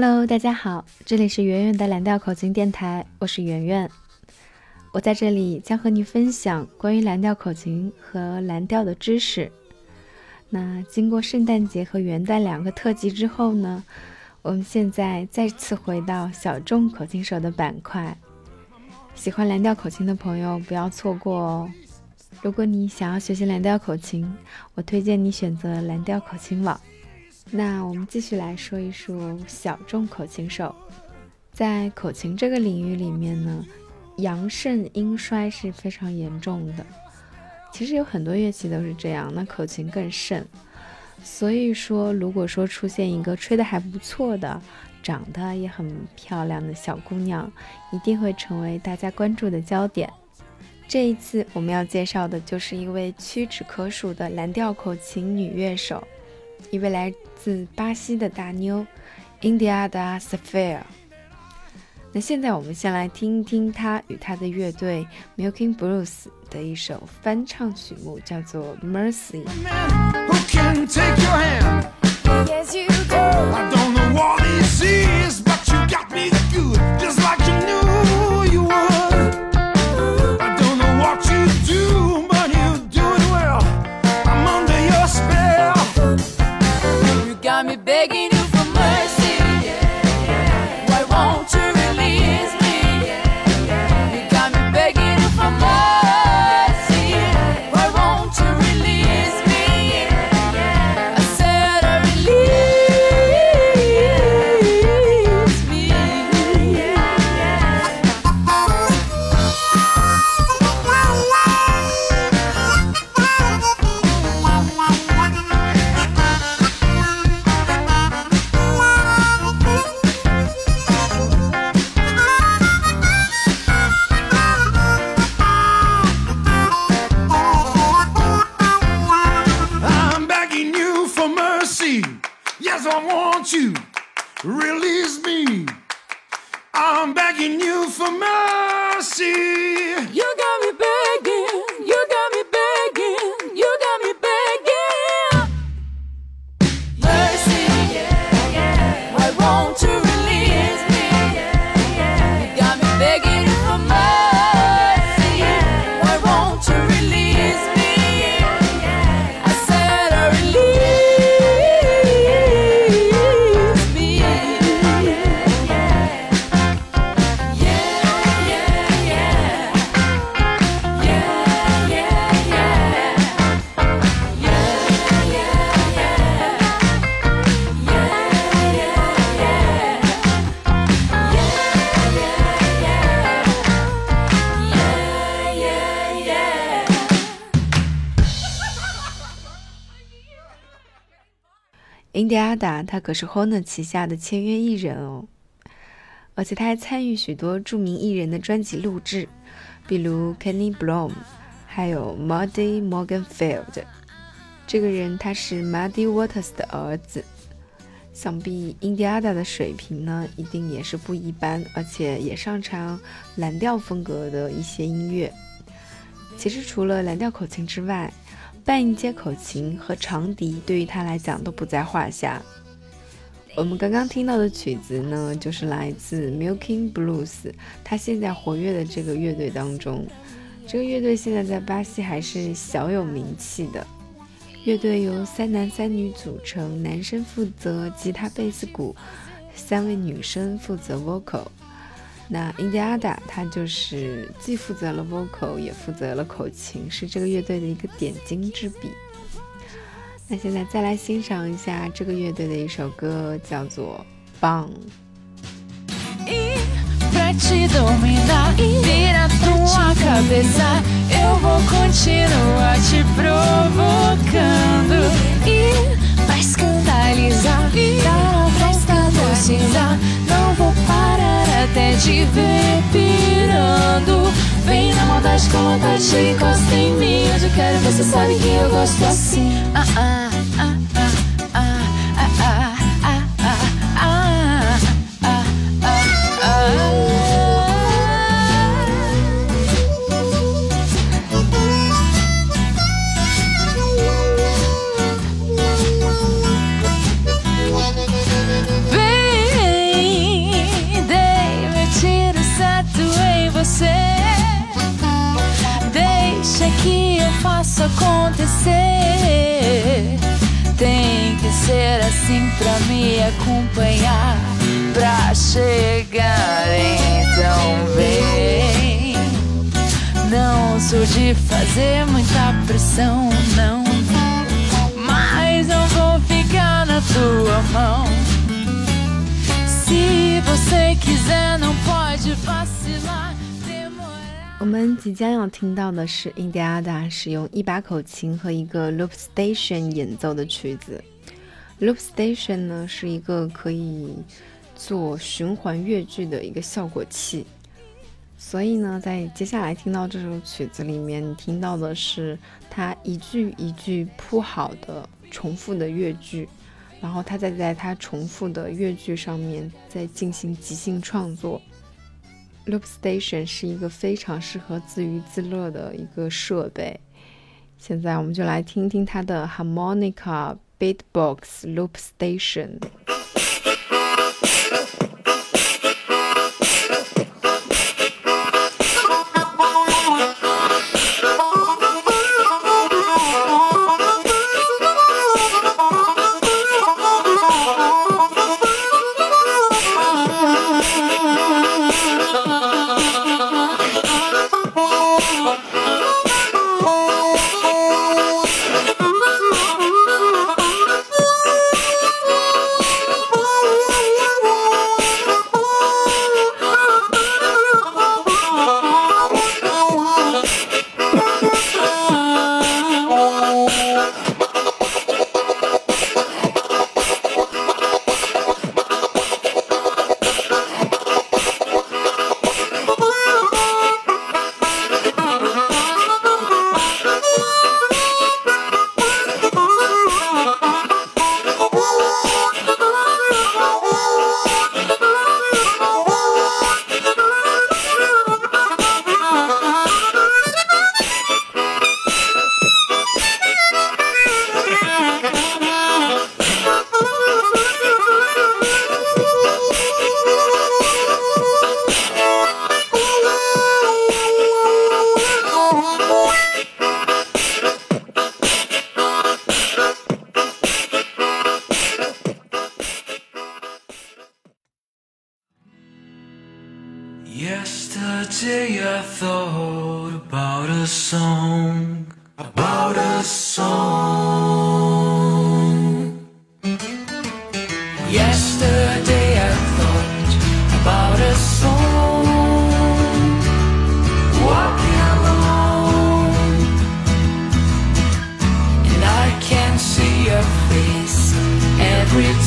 Hello，大家好，这里是圆圆的蓝调口琴电台，我是圆圆。我在这里将和你分享关于蓝调口琴和蓝调的知识。那经过圣诞节和元旦两个特辑之后呢，我们现在再次回到小众口琴手的板块。喜欢蓝调口琴的朋友不要错过哦。如果你想要学习蓝调口琴，我推荐你选择蓝调口琴网。那我们继续来说一说小众口琴手，在口琴这个领域里面呢，阳盛阴衰是非常严重的。其实有很多乐器都是这样，那口琴更甚。所以说，如果说出现一个吹得还不错的、长得也很漂亮的小姑娘，一定会成为大家关注的焦点。这一次我们要介绍的就是一位屈指可数的蓝调口琴女乐手。一位来自巴西的大妞，Indiada Safir。那现在我们先来听一听她与她的乐队 Milking Blues 的一首翻唱曲目，叫做《Mercy》。印第安达，他可是 Honor 旗下的签约艺人哦，而且他还参与许多著名艺人的专辑录制，比如 Kenny Bloom，还有 Muddy Morganfield。这个人他是 Muddy Waters 的儿子，想必印第安达的水平呢，一定也是不一般，而且也擅长蓝调风格的一些音乐。其实除了蓝调口琴之外，半音阶口琴和长笛对于他来讲都不在话下。我们刚刚听到的曲子呢，就是来自 Milking Blues，他现在活跃的这个乐队当中。这个乐队现在在巴西还是小有名气的。乐队由三男三女组成，男生负责吉他、贝斯、鼓，三位女生负责 vocal。那 Indiada 他就是既负责了 vocal，也负责了口琴，是这个乐队的一个点睛之笔。那现在再来欣赏一下这个乐队的一首歌，叫做《棒》。Até te ver pirando. Vem na maldade, coloca te encosta em mim. Eu quero, você sabe que eu gosto assim. Ah, ah. 我们即将要听到的是印第安达使用一把口琴和一个 loop station 演奏的曲子。loop station 呢是一个可以做循环乐句的一个效果器，所以呢，在接下来听到这首曲子里面，你听到的是它一句一句铺好的重复的乐句，然后它再在它重复的乐句上面再进行即兴创作。Loop Station 是一个非常适合自娱自乐的一个设备。现在我们就来听听它的 Harmonica Beatbox Loop Station。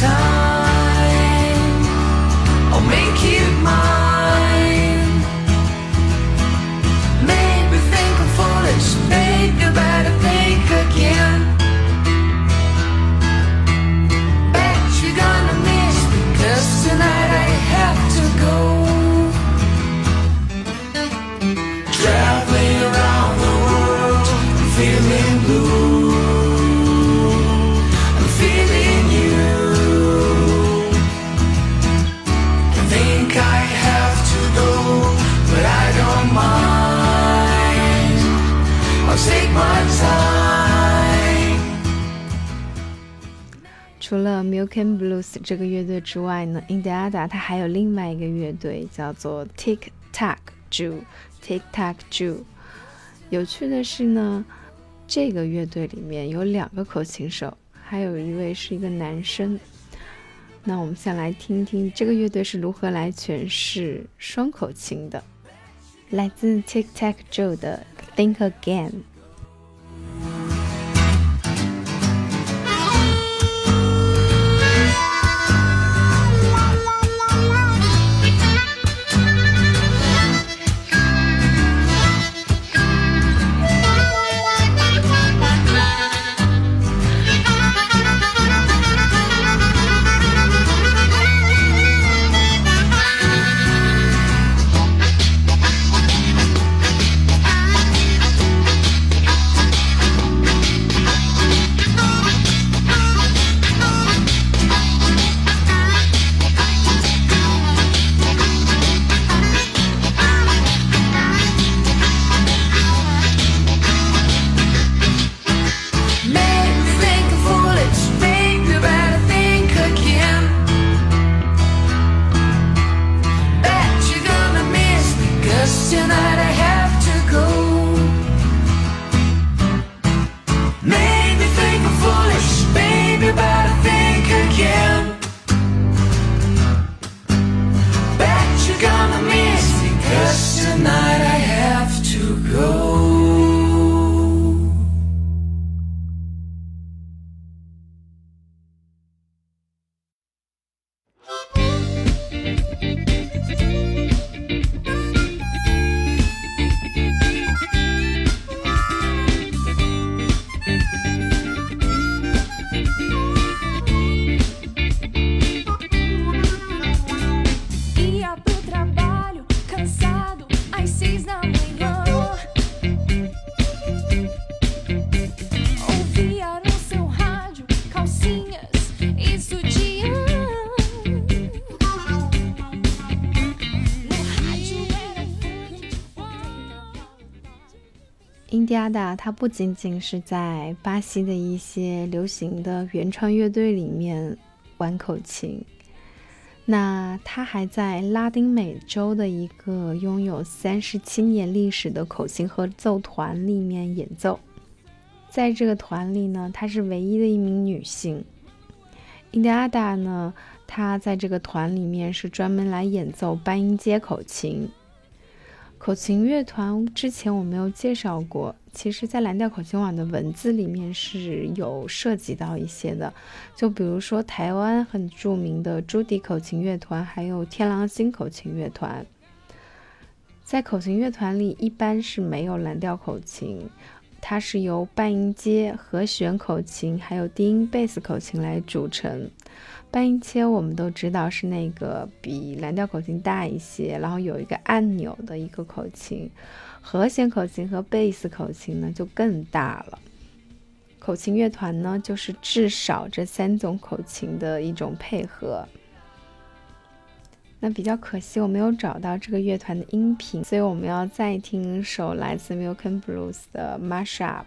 Time. 除了 Milk and Blues 这个乐队之外呢，印第安达它还有另外一个乐队叫做 Tic Tac Jew。Tic Tac Jew。有趣的是呢，这个乐队里面有两个口琴手，还有一位是一个男生。那我们先来听听这个乐队是如何来诠释双口琴的，来自 Tic Tac Joe 的 Think Again。达它不仅仅是在巴西的一些流行的原创乐队里面玩口琴，那他还在拉丁美洲的一个拥有三十七年历史的口琴合奏团里面演奏。在这个团里呢，她是唯一的一名女性。印第安达呢，她在这个团里面是专门来演奏半音阶口琴。口琴乐团之前我没有介绍过，其实，在蓝调口琴网的文字里面是有涉及到一些的，就比如说台湾很著名的朱迪口琴乐团，还有天狼星口琴乐团。在口琴乐团里，一般是没有蓝调口琴。它是由半音阶、和弦口琴还有低音贝斯口琴来组成。半音阶我们都知道是那个比蓝调口琴大一些，然后有一个按钮的一个口琴。和弦口琴和贝斯口琴呢就更大了。口琴乐团呢就是至少这三种口琴的一种配合。那比较可惜，我没有找到这个乐团的音频，所以我们要再听一首来自 Milken Blues 的 Mash Up。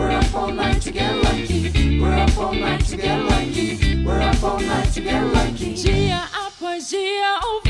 We're up all night to get lucky. We're up all night to get lucky. We're up all night to get lucky. Dia após dia ouvir oh,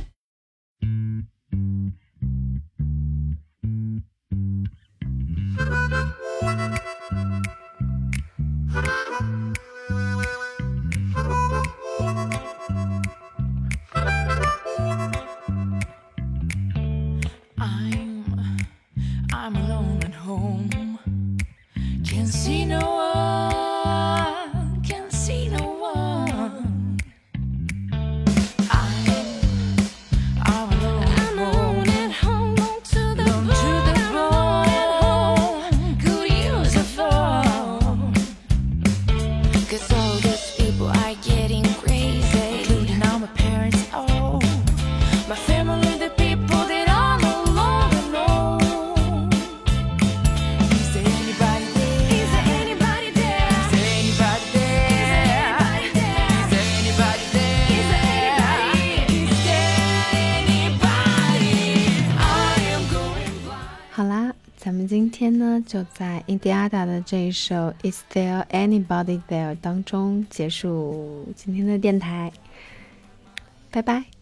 I'm alone at home. Can't see no 就在 Indiada 的这一首 Is There Anybody There 当中结束今天的电台，拜拜。